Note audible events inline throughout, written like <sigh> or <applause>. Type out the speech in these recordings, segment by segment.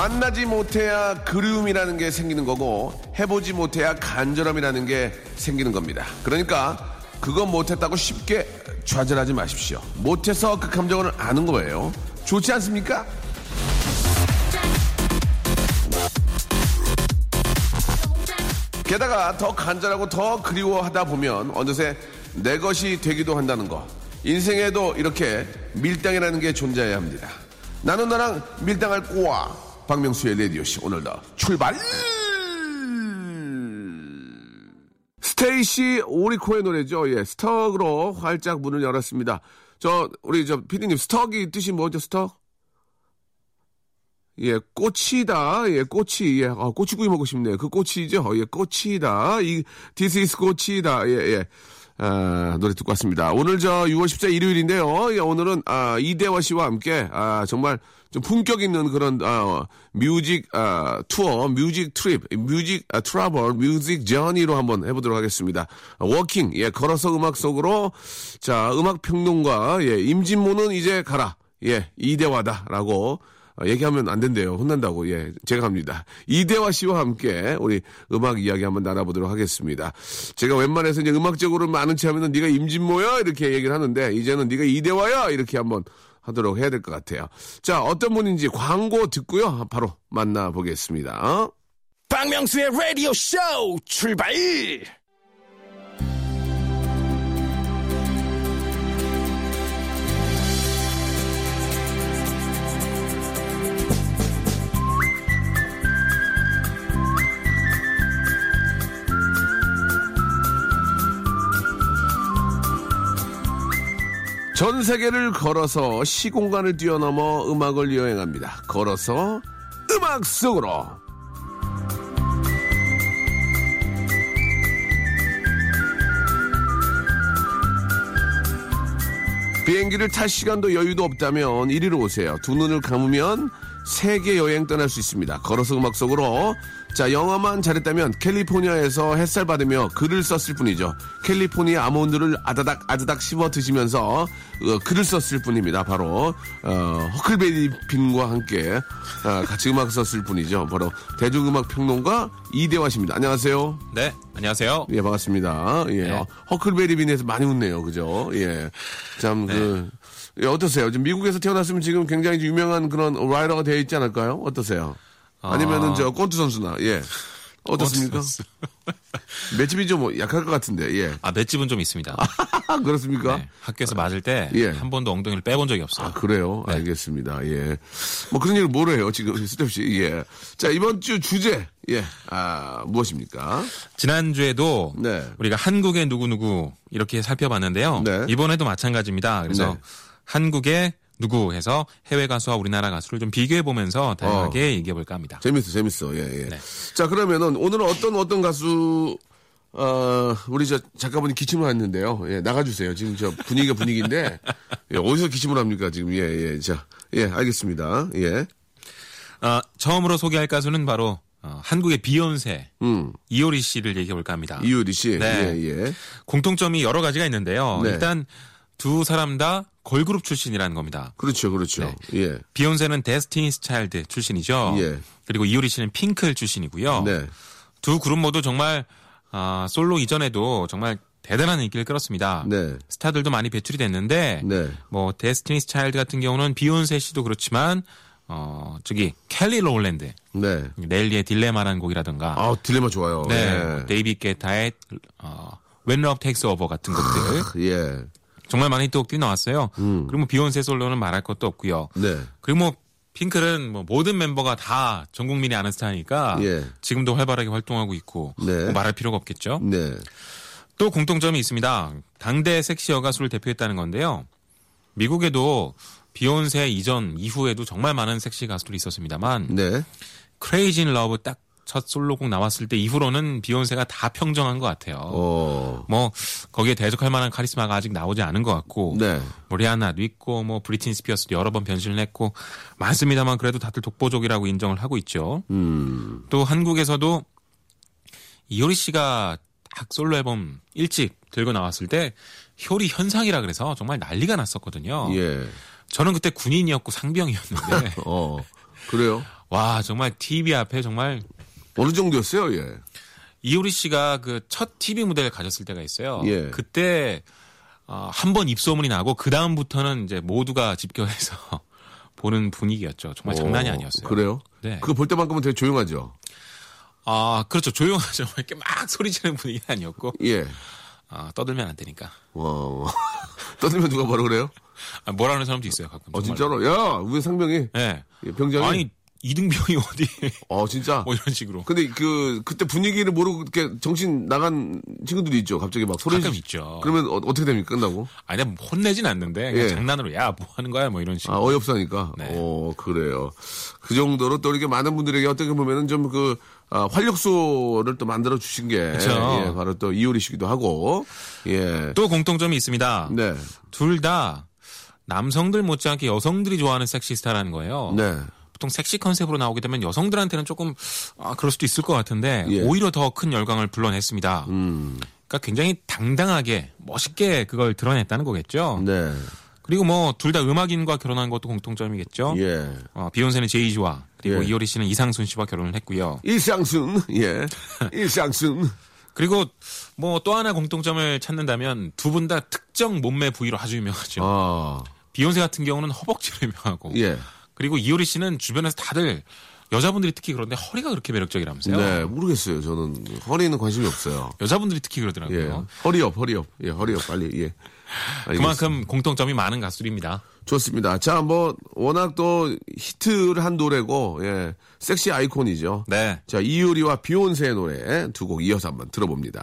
만나지 못해야 그리움이라는 게 생기는 거고 해보지 못해야 간절함이라는 게 생기는 겁니다. 그러니까 그거 못했다고 쉽게 좌절하지 마십시오. 못해서 그 감정을 아는 거예요. 좋지 않습니까? 게다가 더 간절하고 더 그리워하다 보면 어느새 내 것이 되기도 한다는 거. 인생에도 이렇게 밀당이라는 게 존재해야 합니다. 나는 나랑 밀당할 꼬아. 박명수의 레디오씨 오늘도 출발! 스테이시 오리코의 노래죠. 예, Stuck으로 활짝 문을 열었습니다. 저 우리 저 피디님 stuck이 뜻이 뭐죠? stuck? 예, 꼬치다. 예, 꼬치. 예, 아, 꼬치구이 먹고 싶네요. 그 꼬치죠. 예, 꼬치다. 이, this is 꼬치다. 예, 예. 아, 노래 듣고 왔습니다. 오늘 저 6월 14일 일요일인데요. 예, 오늘은, 아, 이대화 씨와 함께, 아, 정말 좀 품격 있는 그런, 아, music, 아, tour, music trip, music 아, travel, music journey로 한번 해보도록 하겠습니다. 아, 워킹, 예, 걸어서 음악 속으로, 자, 음악 평론가, 예, 임진모는 이제 가라. 예, 이대화다라고 어, 얘기하면 안 된대요. 혼난다고. 예, 제가 합니다. 이대화 씨와 함께 우리 음악 이야기 한번 나눠보도록 하겠습니다. 제가 웬만해서 이제 음악적으로 많은 체 하면은 네가 임진모야 이렇게 얘기를 하는데 이제는 네가 이대화야 이렇게 한번 하도록 해야 될 것 같아요. 자, 어떤 분인지 광고 듣고요. 바로 만나보겠습니다. 박명수의 라디오 쇼 출발! 전 세계를 걸어서 시공간을 뛰어넘어 음악을 여행합니다. 걸어서 음악 속으로. 비행기를 탈 시간도 여유도 없다면 이리로 오세요. 두 눈을 감으면 세계 여행 떠날 수 있습니다. 걸어서 음악 속으로. 자, 영어만 잘했다면 캘리포니아에서 햇살 받으며 글을 썼을 뿐이죠. 캘리포니아 아몬드를 아다닥 아다닥 씹어 드시면서 어, 글을 썼을 뿐입니다. 바로 어, 허클베리 빈과 함께 어, 같이 음악 썼을 뿐이죠. 바로 대중음악 평론가 이대화 씨입니다. 안녕하세요. 네, 안녕하세요. 예, 반갑습니다. 예. 네. 허클베리 빈에서 많이 웃네요. 그죠? 예. 참, 그, 예, 어떠세요? 지금 미국에서 태어났으면 지금 굉장히 유명한 그런 라이더가 되어 있지 않을까요? 어떠세요? 아니면은 저 권투 선수나, 예. <laughs> 어떻습니까? <laughs> 맷집이 좀 약할 것 같은데, 예. 아, 맷집은 좀 있습니다. <laughs> 그렇습니까? 네, 학교에서 맞을 때한 예. 번도 엉덩이를 빼본 적이 없어요. 아, 그래요? 네. 알겠습니다. 예. 뭐 그런 얘기를 뭐로 해요, 지금, 스텝씨. 예. 자, 이번 주 주제, 예. 아, 무엇입니까? 지난주에도 네. 우리가 한국의 누구누구 이렇게 살펴봤는데요. 네. 이번에도 마찬가지입니다. 그래서 네. 한국의 누구 해서 해외 가수와 우리나라 가수를 좀 비교해 보면서 다양하게 얘기해 볼까 합니다. 재밌어, 재밌어. 예, 예. 네. 자, 그러면은 오늘은 어떤 어떤 가수 어, 우리 저 작가분이 기침을 했는데요. 예, 나가주세요. 지금 저 분위기가 분위기인데 예, 어디서 기침을 합니까 지금? 예, 예. 자, 예, 알겠습니다. 예, 어, 처음으로 소개할 가수는 바로 어, 한국의 비욘세 음, 이효리 씨를 얘기해 볼까 합니다. 이효리 씨. 네. 예, 예. 공통점이 여러 가지가 있는데요. 네. 일단 두 사람 다 걸그룹 출신이라는 겁니다. 그렇죠, 그렇죠. 네. 예, 비욘세는 데스티니스 차일드 출신이죠. 예. 그리고 이효리 씨는 핑클 출신이고요. 네, 두 그룹 모두 정말 아, 솔로 이전에도 정말 대단한 인기를 끌었습니다. 네, 스타들도 많이 배출이 됐는데 네. 뭐 데스티니스 차일드 같은 경우는 비욘세 씨도 그렇지만 어 저기 켈리 로울랜드 네. 넬리의 딜레마라는 곡이라든가 아, 딜레마 좋아요. 네, 예. 데이비 게타의 어 When Love Takes Over 같은 곡들 예. 정말 많은 히트곡들이 나왔어요. 음. 그리고 뭐 비욘세 솔로는 말할 것도 없고요. 네. 그리고 뭐 핑클은 뭐 모든 멤버가 다 전 국민이 아는 스타니까 예. 지금도 활발하게 활동하고 있고 네. 뭐 말할 필요가 없겠죠. 네. 또 공통점이 있습니다. 당대 섹시 여 가수를 대표했다는 건데요. 미국에도 비욘세 이전 이후에도 정말 많은 섹시 가수들이 있었습니다만 네. Crazy in Love 딱 첫 솔로곡 나왔을 때 이후로는 비욘세가 다 평정한 것 같아요. 어. 뭐 거기에 대적할 만한 카리스마가 아직 나오지 않은 것 같고 네. 뭐 리아나도 있고 뭐 브리틴 스피어스도 여러 번 변신을 했고 많습니다만 그래도 다들 독보적이라고 인정을 하고 있죠. 음. 또 한국에서도 이효리 씨가 딱 솔로 앨범 일찍 들고 나왔을 때 효리 현상이라 그래서 정말 난리가 났었거든요. 예. 저는 그때 군인이었고 상병이었는데 <laughs> 어. 그래요? 와 정말 TV 앞에 정말 어느 정도였어요? 예. 이효리 씨가 그 첫 TV 무대를 가졌을 때가 있어요. 예. 그때 어, 한 번 입소문이 나고 그 다음부터는 이제 모두가 집결해서 <laughs> 보는 분위기였죠. 정말 장난이 어, 아니었어요. 그래요? 네. 그거 볼 때만큼은 되게 조용하죠. 아 그렇죠. 조용하죠. 이렇게 막 소리 지르는 분위기 아니었고 예. 아, 떠들면 안 되니까. 와. <laughs> 떠들면 누가 뭐라 그래요? 아, 뭐라는 사람도 있어요 가끔. 어, 정말로. 진짜로? 야, 우리 상병이. 네. 예, 병장이. 아니 이등병이 어디 어, 진짜. 뭐 이런 식으로. 근데 그, 그때 분위기를 모르고 이렇게 정신 나간 친구들이 있죠. 갑자기 막 소리. 가끔 지- 있죠. 그러면 어, 떻게 됩니까? 끝나고? 아니 뭐 혼내진 않는데 예. 장난으로 야 뭐 하는 거야 뭐 이런 식으로. 아, 어이없으니까. 네. 어, 그래요. 그 정도로 또 이렇게 많은 분들에게 어떻게 보면은 좀 그, 아, 활력소를 또 만들어 주신 게. 예, 바로 또 이효리 씨기도 하고. 예. 또 공통점이 있습니다. 네. 둘 다 남성들 못지않게 여성들이 좋아하는 섹시스타라는 거예요. 네. 보통 섹시 컨셉으로 나오게 되면 여성들한테는 조금 아, 그럴 수도 있을 것 같은데 예. 오히려 더 큰 열광을 불러냈습니다. 음. 그러니까 굉장히 당당하게 멋있게 그걸 드러냈다는 거겠죠. 네. 그리고 뭐 둘 다 음악인과 결혼한 것도 공통점이겠죠. 예. 어, 비욘세는 제이지와 그리고 예. 이효리 씨는 이상순 씨와 결혼을 했고요. 일상순. 예. <laughs> 일상순. 그리고 뭐 또 하나 공통점을 찾는다면 두 분 다 특정 몸매 부위로 아주 유명하죠. 아. 비욘세 같은 경우는 허벅지로 유명하고 예. 그리고 이효리 씨는 주변에서 다들 여자분들이 특히 그런데 허리가 그렇게 매력적이라면서요. 네, 모르겠어요. 저는 허리는 관심이 없어요. 여자분들이 특히 예. 그러더라고요. hurry up, hurry up. 예, hurry up 빨리. 예. 알겠습니다. 그만큼 공통점이 많은 가수들입니다. 좋습니다. 자, 뭐 워낙 또 히트를 한 노래고 예. 섹시 아이콘이죠. 네. 자, 이효리와 비욘세의 노래 두 곡 이어서 한번 들어봅니다.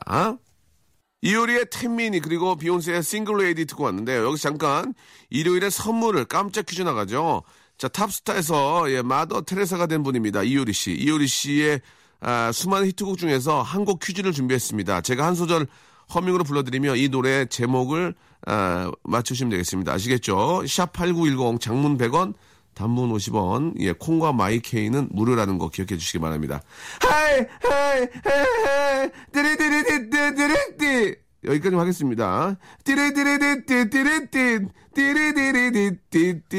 이효리의 Ten Minutes 그리고 비욘세의 Single Ladies 듣고 왔는데요. 여기서 잠깐 일요일에 선물을 깜짝 퀴즈 나가죠. 자, 탑스타에서 예, 마더 테레사가 된 분입니다. 이효리 씨. 이효리 씨의 아, 수많은 히트곡 중에서 한 곡 퀴즈를 준비했습니다. 제가 한 소절 허밍으로 불러드리며 이 노래 제목을 아, 맞추시면 되겠습니다. 아시겠죠? 샵 8910 장문 100원 단문 50원, 예, 콩과 마이케이는 무료라는 거 기억해 주시기 바랍니다. 하이, 하이, 하이, 띠리디리디디디리디. 여기까지 하겠습니다. 띠리디리디디디리디, 띠리디리디디디디리.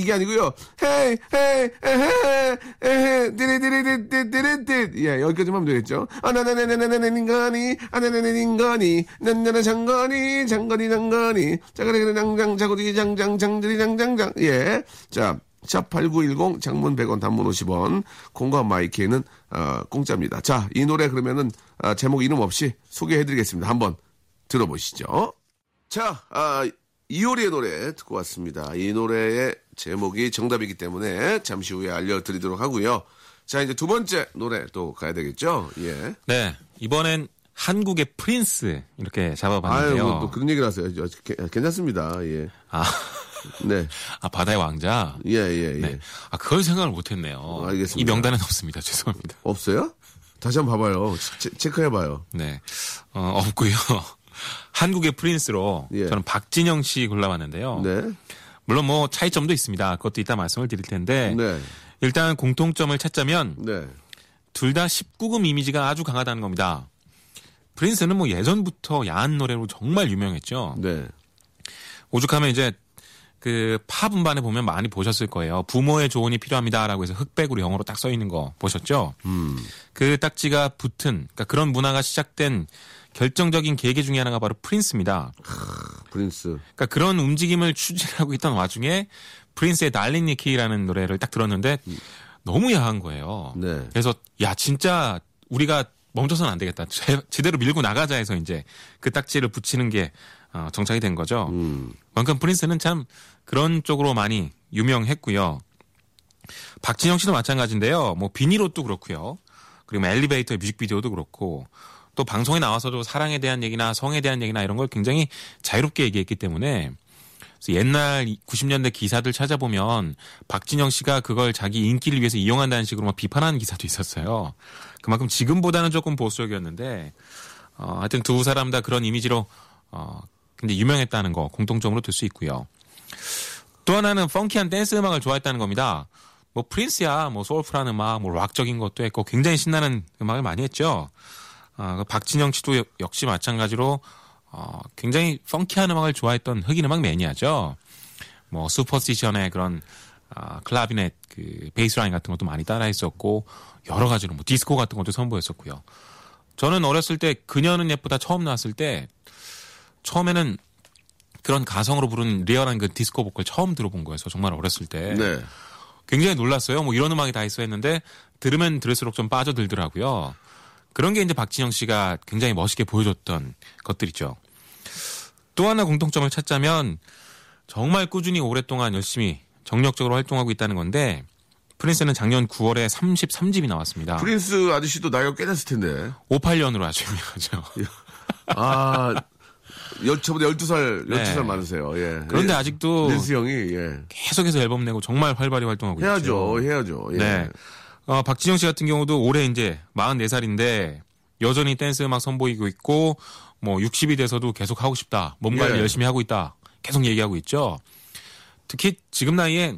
이게 아니고요. 헤이, 헤이, 헤이, 헤이, 띠리디리디디디리디. 예, 여기까지만 하면 되겠죠. 아나나나나나나나 인간이, 아나나나나 인간이, 난나나 장관이, 장관이 장관이, 장관이 장장, 자고디 장장, 장들이 장장장. 예. 자, 샵8910 장문 100원 단문 50원 공과 마이키는 어, 공짜입니다. 자, 이 노래 그러면은 아, 제목 이름 없이 소개해 드리겠습니다. 한번 들어보시죠. 자, 아, 이효리의 노래 듣고 왔습니다. 이 노래의 제목이 정답이기 때문에 잠시 후에 알려드리도록 하고요. 자, 이제 두 번째 노래 또 가야 되겠죠? 예. 네. 이번엔 한국의 프린스 이렇게 아유, 잡아봤는데요. 뭐또 그런 얘기를 하세요. 괜찮습니다. 예. 아, 네. <laughs> 아, 바다의 왕자. 예, 예, 예. 네. 아, 그걸 생각을 못했네요. 알겠습니다. 이 명단은 없습니다. <laughs> 죄송합니다. 없어요? 다시 한번 봐봐요. 체, 체크해봐요. 네. 어, 없고요. 한국의 프린스로 예. 저는 박진영 씨 골라봤는데요. 네. 물론 뭐 차이점도 있습니다. 그것도 이따 말씀을 드릴 텐데 네. 일단 공통점을 찾자면 네. 둘다 19금 이미지가 아주 강하다는 겁니다. 프린스는 뭐 예전부터 야한 노래로 정말 유명했죠. 네. 오죽하면 이제 그 팝 음반에 보면 많이 보셨을 거예요. 부모의 조언이 필요합니다라고 해서 흑백으로 영어로 딱 써 있는 거 보셨죠? 음. 그 딱지가 붙은 그러니까 그런 문화가 시작된 결정적인 계기 중에 하나가 바로 프린스입니다. 프린스. 그러니까 그런 움직임을 추진하고 있던 와중에 프린스의 달린 니키라는 노래를 딱 들었는데 너무 야한 거예요. 네. 그래서 야 진짜 우리가 멈춰서는 안 되겠다. 제, 제대로 밀고 나가자 해서 이제 그 딱지를 붙이는 게 어, 정착이 된 거죠. 음. 그만큼 프린스는 참 그런 쪽으로 많이 유명했고요. 박진영 씨도 마찬가지인데요. 뭐 비니로도 그렇고요. 그리고 뭐 엘리베이터의 뮤직비디오도 그렇고 또 방송에 나와서도 사랑에 대한 얘기나 성에 대한 얘기나 이런 걸 굉장히 자유롭게 얘기했기 때문에 옛날 90년대 기사들 찾아보면 박진영 씨가 그걸 자기 인기를 위해서 이용한다는 식으로 막 비판하는 기사도 있었어요. 그만큼 지금보다는 조금 보수적이었는데 어, 하여튼 두 사람 다 그런 이미지로 어, 근데 유명했다는 거 공통점으로 들 수 있고요. 또 하나는 funky한 댄스 음악을 좋아했다는 겁니다. 뭐 프린스야, 뭐 soulful한 음악, 뭐 락적인 것도 했고 굉장히 신나는 음악을 많이 했죠. 아, 그 박진영 씨도 역- 역시 마찬가지로 어, 굉장히 funky한 음악을 좋아했던 흑인 음악 매니아죠. 뭐 Superstition의 그런 아, 클라비넷 그 베이스라인 같은 것도 많이 따라했었고 여러 가지로 뭐 디스코 같은 것도 선보였었고요. 저는 어렸을 때 그녀는 예쁘다 처음 나왔을 때 처음에는 그런 가성으로 부른 리얼한 그 디스코 보컬 처음 들어본 거여서 정말 어렸을 때 네. 굉장히 놀랐어요. 뭐 이런 음악이 다 있어 했는데 들으면 들을수록 좀 빠져들더라고요. 그런 게 이제 박진영 씨가 굉장히 멋있게 보여줬던 것들이죠. 또 하나 공통점을 찾자면 정말 꾸준히 오랫동안 열심히 정력적으로 활동하고 있다는 건데 프린스는 작년 9월에 33집이 나왔습니다. 프린스 아저씨도 나이가 꽤 됐을 텐데. 58년으로 아주 유명하죠. <laughs> 아, 열, 저보다 12살, 12살 네. 많으세요. 예. 그런데 예. 아직도 린스 형이, 예. 계속해서 앨범 내고 정말 활발히 활동하고 있죠. 해야죠, 해야죠. 예. 네. 어, 박진영 씨 같은 경우도 올해 이제 44살인데 여전히 댄스 음악 선보이고 있고 뭐 60이 돼서도 계속 하고 싶다. 몸 관리 예. 열심히 하고 있다. 계속 얘기하고 있죠. 특히 지금 나이에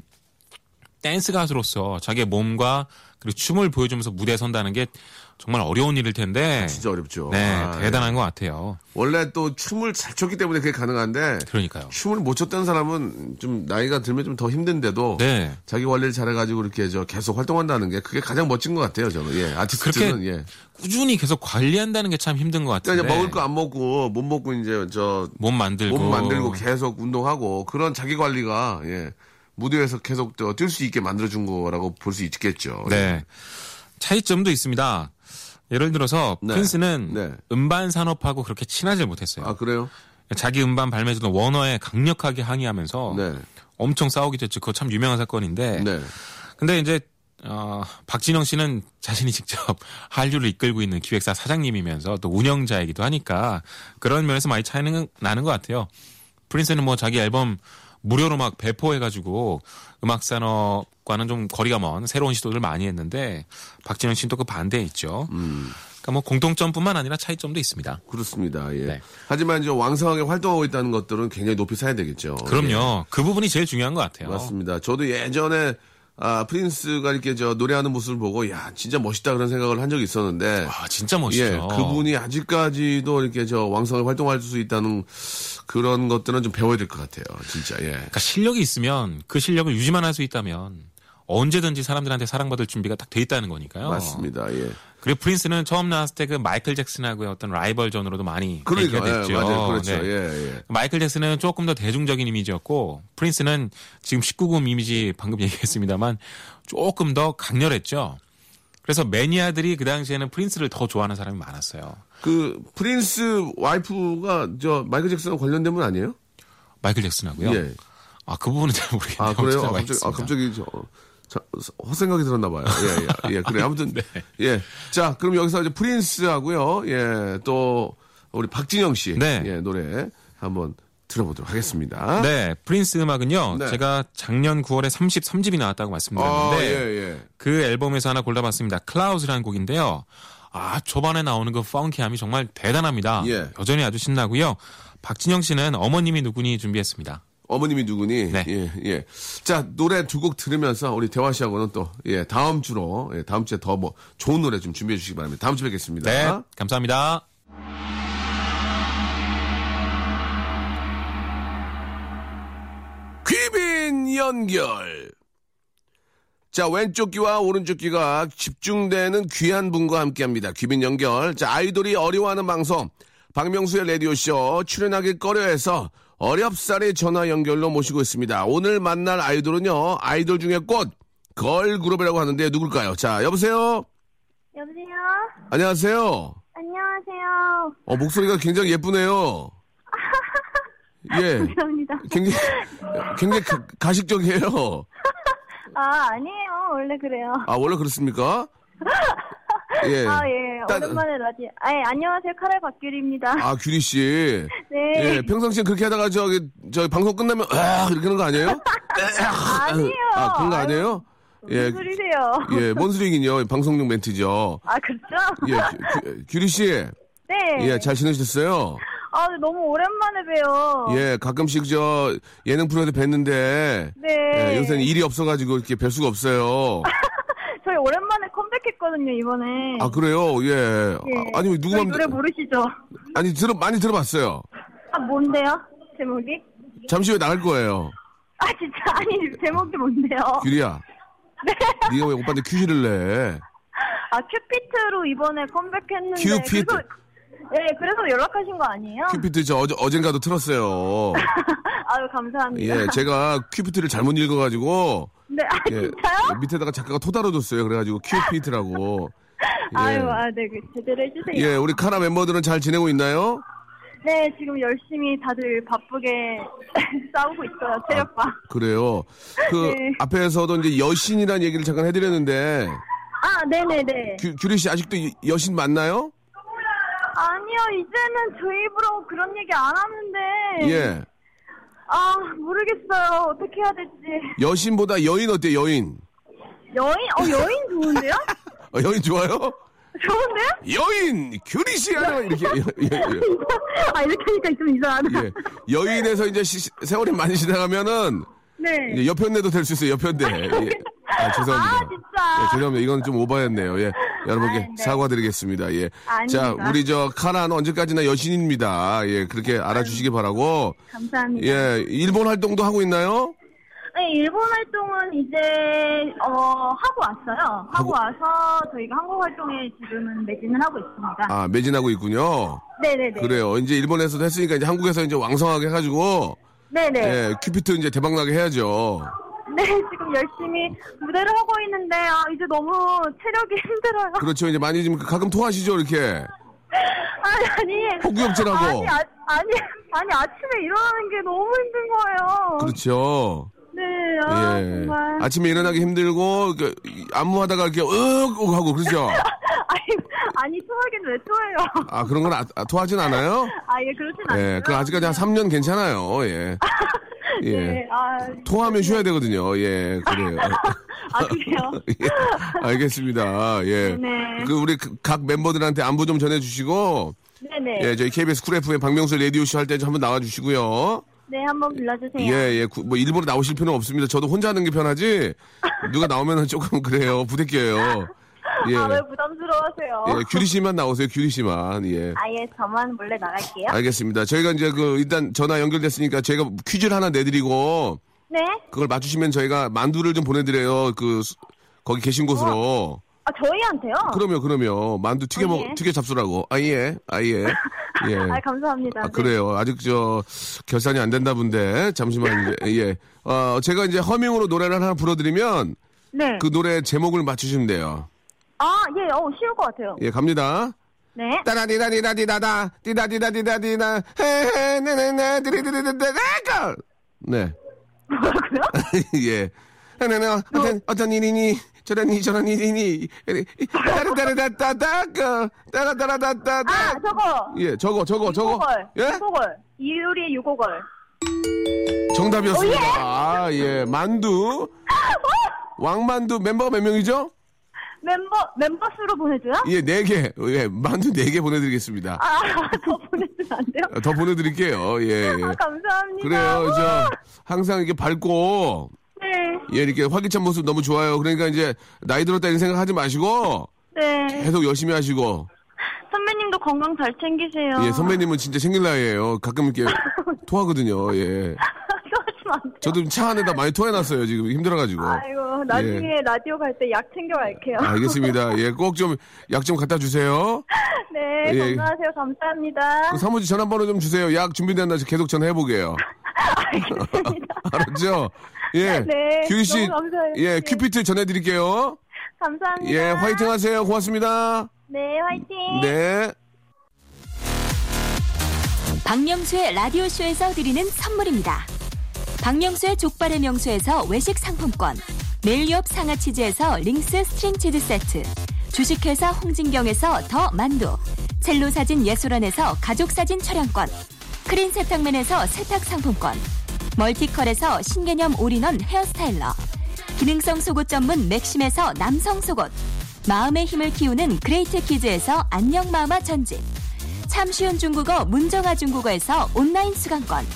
댄스 가수로서 자기의 몸과 그리고 춤을 보여주면서 무대에 선다는 게 정말 어려운 일일 텐데 진짜 어렵죠. 네, 아, 대단한 예. 것 같아요. 원래 또 춤을 잘 췄기 때문에 그게 가능한데, 그러니까요. 춤을 못 췄던 사람은 좀 나이가 들면 좀 더 힘든데도, 네. 자기 관리를 잘해가지고 이렇게 저 계속 활동한다는 게 그게 가장 멋진 것 같아요, 저는. 예. 아티스트는, 예. 꾸준히 계속 관리한다는 게 참 힘든 것 같은데. 그러니까 먹을 거 안 먹고, 못 먹고 이제 저, 몸 만들고 몸 만들고 계속 운동하고, 그런 자기 관리가, 예. 무대에서 계속 뛸 수 있게 만들어준 거라고 볼 수 있겠죠. 네. 차이점도 있습니다. 예를 들어서 네. 프린스는 네. 음반 산업하고 그렇게 친하지 못했어요. 아, 그래요? 자기 음반 발매주던 워너에 강력하게 항의하면서 네. 엄청 싸우기도 했죠. 그거 참 유명한 사건인데. 네. 근데 이제 어, 박진영 씨는 자신이 <laughs> 직접 한류를 이끌고 있는 기획사 사장님이면서 또 운영자이기도 하니까 그런 면에서 많이 차이는 나는 것 같아요. 프린스는 뭐 자기 앨범 무료로 막 배포해가지고 음악 산업과는 좀 거리가 먼 새로운 시도를 많이 했는데 박진영 씨는 또 그 반대에 있죠. 그러니까 뭐 공통점뿐만 아니라 차이점도 있습니다. 그렇습니다. 예. 네. 하지만 이제 왕성하게 활동하고 있다는 것들은 굉장히 높이 사야 되겠죠. 그럼요. 그 부분이 제일 중요한 것 같아요. 예, 맞습니다. 저도 예전에 아, 프린스가 이렇게 저 노래하는 모습을 보고 야, 진짜 멋있다 그런 생각을 한 적이 있었는데 와, 진짜 멋있죠. 예, 그분이 아직까지도 이렇게 저 왕성하게 활동할 수 있다는 그런 것들은 좀 배워야 될 것 같아요. 진짜. 예. 그러니까 실력이 있으면 그 실력을 유지만 할 수 있다면 언제든지 사람들한테 사랑받을 준비가 딱 돼 있다는 거니까요. 맞습니다. 예. 그리고 프린스는 처음 나왔을 때 그 마이클 잭슨하고의 어떤 라이벌전으로도 많이 그러니까 얘기가 예, 됐죠. 맞아요. 그렇죠. 네. 예, 예. 마이클 잭슨은 조금 더 대중적인 이미지였고 프린스는 지금 19금 이미지 방금 <laughs> 얘기했습니다만 조금 더 강렬했죠. 그래서 매니아들이 그 당시에는 프린스를 더 좋아하는 사람이 많았어요. 그 프린스 와이프가 저 마이클 잭슨 관련된 분 아니에요? 마이클 잭슨하고요. 예. 아, 그 부분은 잘 모르겠네요. 아, 그래요? 아, 갑자기, 아. 갑자기 저, 자, 헛생각이 들었나 봐요. 예, 예, 예. <laughs> 그래. 아무튼, 네. 예. 자, 그럼 여기서 이제 프린스 하고요. 예, 또, 우리 박진영 씨. 네. 예, 노래 한번 들어보도록 하겠습니다. 네, 프린스 음악은요. 네. 제가 작년 9월에 33집이 나왔다고 아, 말씀드렸는데 예, 예. 그 앨범에서 하나 골라봤습니다. 클라우즈라는 곡인데요. 아, 초반에 나오는 그 펑키함이 정말 대단합니다. 예. 여전히 아주 신나고요. 박진영 씨는 어머님이 누구니 준비했습니다. 어머님이 누구니? 네. 예, 예. 자, 노래 두 곡 들으면서 우리 대화 씨하고는 또, 예, 다음 주로, 예, 다음 주에 더 뭐, 좋은 노래 좀 준비해 주시기 바랍니다. 다음 주에 뵙겠습니다. 네, 감사합니다. 귀빈 연결. 자, 왼쪽 귀와 오른쪽 귀가 집중되는 귀한 분과 함께 합니다. 귀빈 연결. 자, 아이돌이 어려워하는 방송. 박명수의 라디오쇼 출연하기 꺼려 해서 어렵사리 전화 연결로 모시고 있습니다. 오늘 만날 아이돌은요, 아이돌 중에 꽃, 걸그룹이라고 하는데 누굴까요? 자, 여보세요? 여보세요? 안녕하세요? 안녕하세요. 어, 목소리가 굉장히 예쁘네요. <laughs> 예. 감사합니다. 굉장히, 굉장히 가- 가식적이에요. <laughs> 아, 아니에요. 원래 그래요. 아, 원래 그렇습니까? <laughs> 예. 아, 예. 따- 오랜만에 라디오. 아, 예. 안녕하세요. 카레 박규리입니다. 아, 규리 씨. 네. 예, 평상시에 그렇게 하다가 저기, 저 방송 끝나면, 아, 이렇게 하는 거 아니에요? <laughs> 아니에요. 아, 그런 거 아니에요? 예. 무슨 소리세요? 예, 뭔 소리긴요. 방송용 멘트죠. 아, 그렇죠? 예, 규- 규- 규리 씨. 네. 예, 잘 지내셨어요? 아, 너무 오랜만에 봬요. 예, 가끔씩 저 예능 프로에서 뵀는데 네. 예, 요새는 일이 없어가지고 이렇게 뵐 수가 없어요. <laughs> 저희 오랜만에 컴백했거든요, 이번에. 아 그래요? 예. 예. 아, 니 누구 저희 맘 노래 모르시죠? 아니 들어 많이 들어봤어요. 아, 뭔데요? 제목이? 잠시 후에 나갈 거예요. 아, 진짜. 아니, 제목이 뭔데요? 규리야, 네. 네가 왜 오빠한테 퀴즈를 내? 아, 큐피트로 이번에 컴백했는데. 큐피트. 그래서, 예, 그래서 연락하신 거 아니에요? 큐피트 저 어제 어젠가도 틀었어요. <laughs> 아유, 감사합니다. 예, 제가 큐피트를 잘못 읽어가지고 네, 아, 예, 진짜요? 밑에다가 작가가 토 달아줬어요. 그래가지고 큐피트라고. <laughs> 예. 아유, 아, 네, 그, 제대로 해주세요. 예, 우리 카라 멤버들은 잘 지내고 있나요? 네, 지금 열심히 다들 바쁘게 <laughs> 싸우고 있어요, 체력과. 그래요. 그 네. 앞에서도 이제 여신이라는 얘기를 잠깐 해드렸는데 아, 네 네 네. 규, 규리 씨 아직도 이- 여신 맞나요? 아니요, 이제는 저희 입으로 그런 얘기 안 하는데. 예. 아, 모르겠어요. 어떻게 해야 될지. 여신보다 여인 어때요? 여인. 여인? 어, 여인 좋은데요? <laughs> 어, 여인 좋아요? 좋은데요? 여인 규리 씨 하나 이렇게 예, 예, <laughs> 아, 이렇게 하니까 좀 이상하다. 예. 예. 여인에서 이제 시- 세월이 많이 지나가면은 네. 이제 여편네도 될 수 있어요. 여편네. 예. <laughs> 아, 죄송합니다. 아, 진짜. 예, 죄송합니다. 이건 좀 오바였네요. 예. 여러분께 아, 네. 사과드리겠습니다. 예. 아닙니다. 자, 우리 저 카라는 언제까지나 여신입니다. 예. 그렇게 알아주시기 바라고. 감사합니다. 예. 일본 활동도 하고 있나요? 네, 일본 활동은 이제 어 하고 왔어요. 하고- 하고, 와서 저희가 한국 활동에 지금은 매진을 하고 있습니다. 아, 매진하고 있군요. 네 네 네. 그래요. 이제 일본에서도 했으니까 이제 한국에서 이제 왕성하게 해가지고 네네. 예, 큐피트 이제 대박나게 해야죠. 네, 지금 열심히 무대를 하고 있는데 아 이제 너무 체력이 <laughs> 힘들어요. 그렇죠. 이제 많이 좀 가끔 토하시죠, 이렇게. 아니 아니. 호구역질하고. 아니 아, 아니 아니 아침에 일어나는 게 너무 힘든 거예요. 그렇죠. 네, 아 예. 정말. 아침에 일어나기 힘들고 그, 안무하다가 이렇게 으윽 하고 그러죠. <laughs> 아니 아니 토하긴 왜 토해요? 아 그런 건 아, 아, 토하진 않아요? 아 예 그렇진 않아요. 예, 그 아직까지 한 3년 괜찮아요. 예. <laughs> 예. 네, 아, 토하면 쉬어야 되거든요. 예, 그래요. <laughs> 아 그래요? <laughs> 예, 알겠습니다. 예. 네네. 그 우리 그- 각 멤버들한테 안부 좀 전해주시고, 네네. 예, 저희 KBS 쿨 FM 박명수 라디오 쇼 할때좀 한번 나와주시고요. 네, 한번 불러주세요. 예, 예, 구- 뭐 일부러 나오실 필요는 없습니다. 저도 혼자 하는 게 편하지. 누가 나오면은 조금 그래요. 부대껴요. 예. 아, 왜 부담스러워하세요? 예, 규리 씨만 나오세요. 규리 씨만. 예. 아예 저만 몰래 나갈게요. 알겠습니다. 저희가 이제 그 일단 전화 연결됐으니까 저희가 퀴즈를 하나 내드리고 네? 그걸 맞추시면 저희가 만두를 좀 보내드려요. 그 수- 거기 계신 곳으로. 아, 저희한테요? 그러면 그러면 만두 튀겨 어, 먹 예. 튀겨 잡수라고. 아예 아예. <laughs> 예. 아, 감사합니다. 아, 네. 그래요. 아직 저 결산이 안 된다 본데 잠시만 이제 예. 어 제가 이제 허밍으로 노래를 하나 불러드리면 네. 그 노래 제목을 맞추시면 돼요. 아, 예, 어, 쉬울 것 같아요. 예, 갑니다. 네. 따라디다디다디다다 디다디다디다디나 헤헤 네네네 디리디리디다가 네. 뭐라고요? <laughs> 예. 네네 어떤 어떤 일이니 저런 이 저런 일이니 따라따라다다다 아, 저거. 예 저거 저거 저거. 예 유고걸. 이유리의 유고걸. 정답이었습니다 아 예 만두 <laughs> 왕만두 멤버가 몇 명이죠 멤버, 멤버 수로 보내줘요? 예 네 개 예 만두 네 개 보내드리겠습니다 아, 더 보내주면 안 돼요? 더 보내드릴게요 예, 예. 아, <laughs> 감사합니다. 그래요 저. 항상 이렇게 밝고 네. 예 이렇게 활기찬 모습 너무 좋아요 그러니까 이제 나이 들었다 이런 생각 하지 마시고 네. 계속 열심히 하시고 선배님도 건강 잘 챙기세요. 예, 선배님은 진짜 생길 나이에요. 가끔 이렇게 <laughs> 토하거든요. 예. 저도 차 안에다 많이 토해놨어요. 지금 힘들어가지고. 아이고, 나중에 라디오 갈 때 약 챙겨갈게요. 알겠습니다. 예, 꼭 좀 약 좀 갖다 주세요. <laughs> 네, 예. 건강하세요. 감사합니다. 그 사무실 전화번호 좀 주세요. 약 준비됐나 계속 전화해보게요. 알겠습니다. <laughs> 알았죠? 예. 네, 규리 씨, 너무 감사해요. 예, 네. 큐피트 전해드릴게요. 감사합니다. 예, 화이팅 하세요. 고맙습니다. 네, 화이팅. 네. 박명수의 라디오쇼에서 드리는 선물입니다. 박명수의 족발의 명수에서 외식 상품권, 멜리업 상하치즈에서 링스 스트링 치즈 세트, 주식회사 홍진경에서 더 만두, 첼로 사진 예술원에서 가족 사진 촬영권, 크린 세탁맨에서 세탁 상품권, 멀티컬에서 신개념 all-in-one hair styler, 기능성 속옷 전문 맥심에서 남성 속옷, 마음의 힘을 키우는 그레이트 키즈에서 안녕 마마 전집, 참 쉬운 중국어 문정아 중국어에서 온라인 수강권,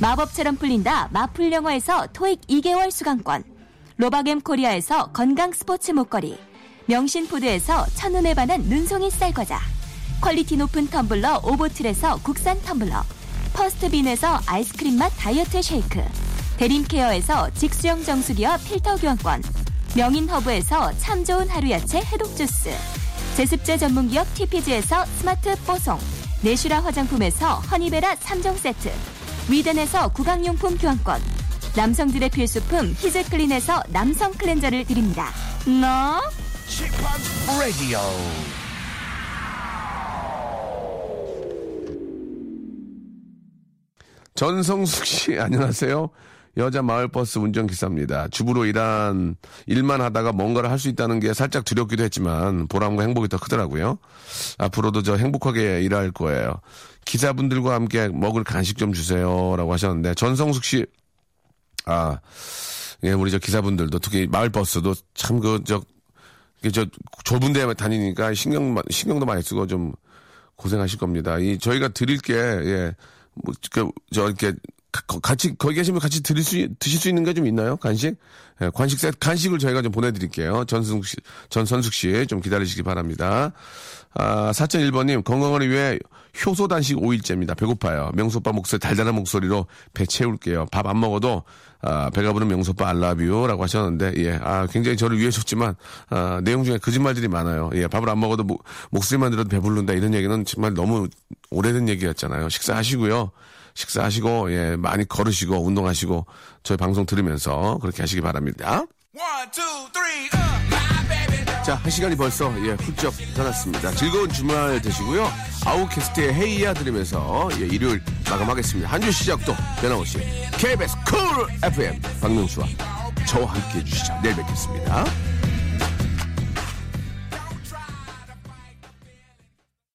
마법처럼 풀린다 마풀 영어에서 토익 2개월 수강권, 로바겜 코리아에서 건강 스포츠 목걸이, 명신푸드에서 첫눈에 반한 눈송이 쌀과자, quality 높은 텀블러 오보틀에서 국산 텀블러, 퍼스트빈에서 아이스크림 맛 다이어트 쉐이크, 대림케어에서 직수형 정수기와 필터 교환권, 명인허브에서 참 좋은 하루 야채 해독 주스, 제습제 전문기업 TPG에서 스마트 뽀송, 내슈라 화장품에서 허니베라 3종 세트, 위덴에서 구강용품 교환권, 남성들의 필수품 히즈클린에서 남성 클렌저를 드립니다. 너? 라디오 전성숙 씨, 안녕하세요. 여자 마을버스 운전기사입니다. 주부로 일한, 일만 하다가 뭔가를 할 수 있다는 게 살짝 두렵기도 했지만, 보람과 행복이 더 크더라고요. 앞으로도 저 행복하게 일할 거예요. 기사분들과 함께 먹을 간식 좀 주세요. 라고 하셨는데, 전성숙 씨, 아, 예, 우리 저 기사분들도 특히 마을버스도 참 그, 저, 저 좁은 데 다니니까 신경, 신경도 많이 쓰고 좀 고생하실 겁니다. 이 저희가 드릴 게, 예, 뭐, 그, 저, 이렇게, 가- 같이, 거기 계시면 같이 드릴 수, 드실 수 있는 게 좀 있나요? 간식? 예, 간식 세트, 간식을 저희가 좀 보내드릴게요. 전승숙 씨, 전선숙 씨, 좀 기다리시기 바랍니다. 아, 4001번님, 건강을 위해 효소 단식 5일째입니다. 배고파요. 명소빠 목소리, 달달한 목소리로 배 채울게요. 밥 안 먹어도, 아, 배가 부른 명소빠 알라뷰 라고 하셨는데, 예, 아, 굉장히 저를 위해줬지만, 아, 내용 중에 거짓말들이 많아요. 예, 밥을 안 먹어도 목, 목소리만 들어도 배부른다 이런 얘기는 정말 너무 오래된 얘기였잖아요. 식사하시고요. 식사하시고, 예, 많이 걸으시고, 운동하시고, 저희 방송 들으면서 그렇게 하시기 바랍니다. 자, 한 시간이 벌써, 예, 훌쩍 떠났습니다. 즐거운 주말 되시고요. 아웃캐스트의 헤이야 들으면서, 예, 일요일 마감하겠습니다. 한 주 시작도 변함없이 KBS 쿨 FM 박명수와 저와 함께 해주시죠. 내일 뵙겠습니다.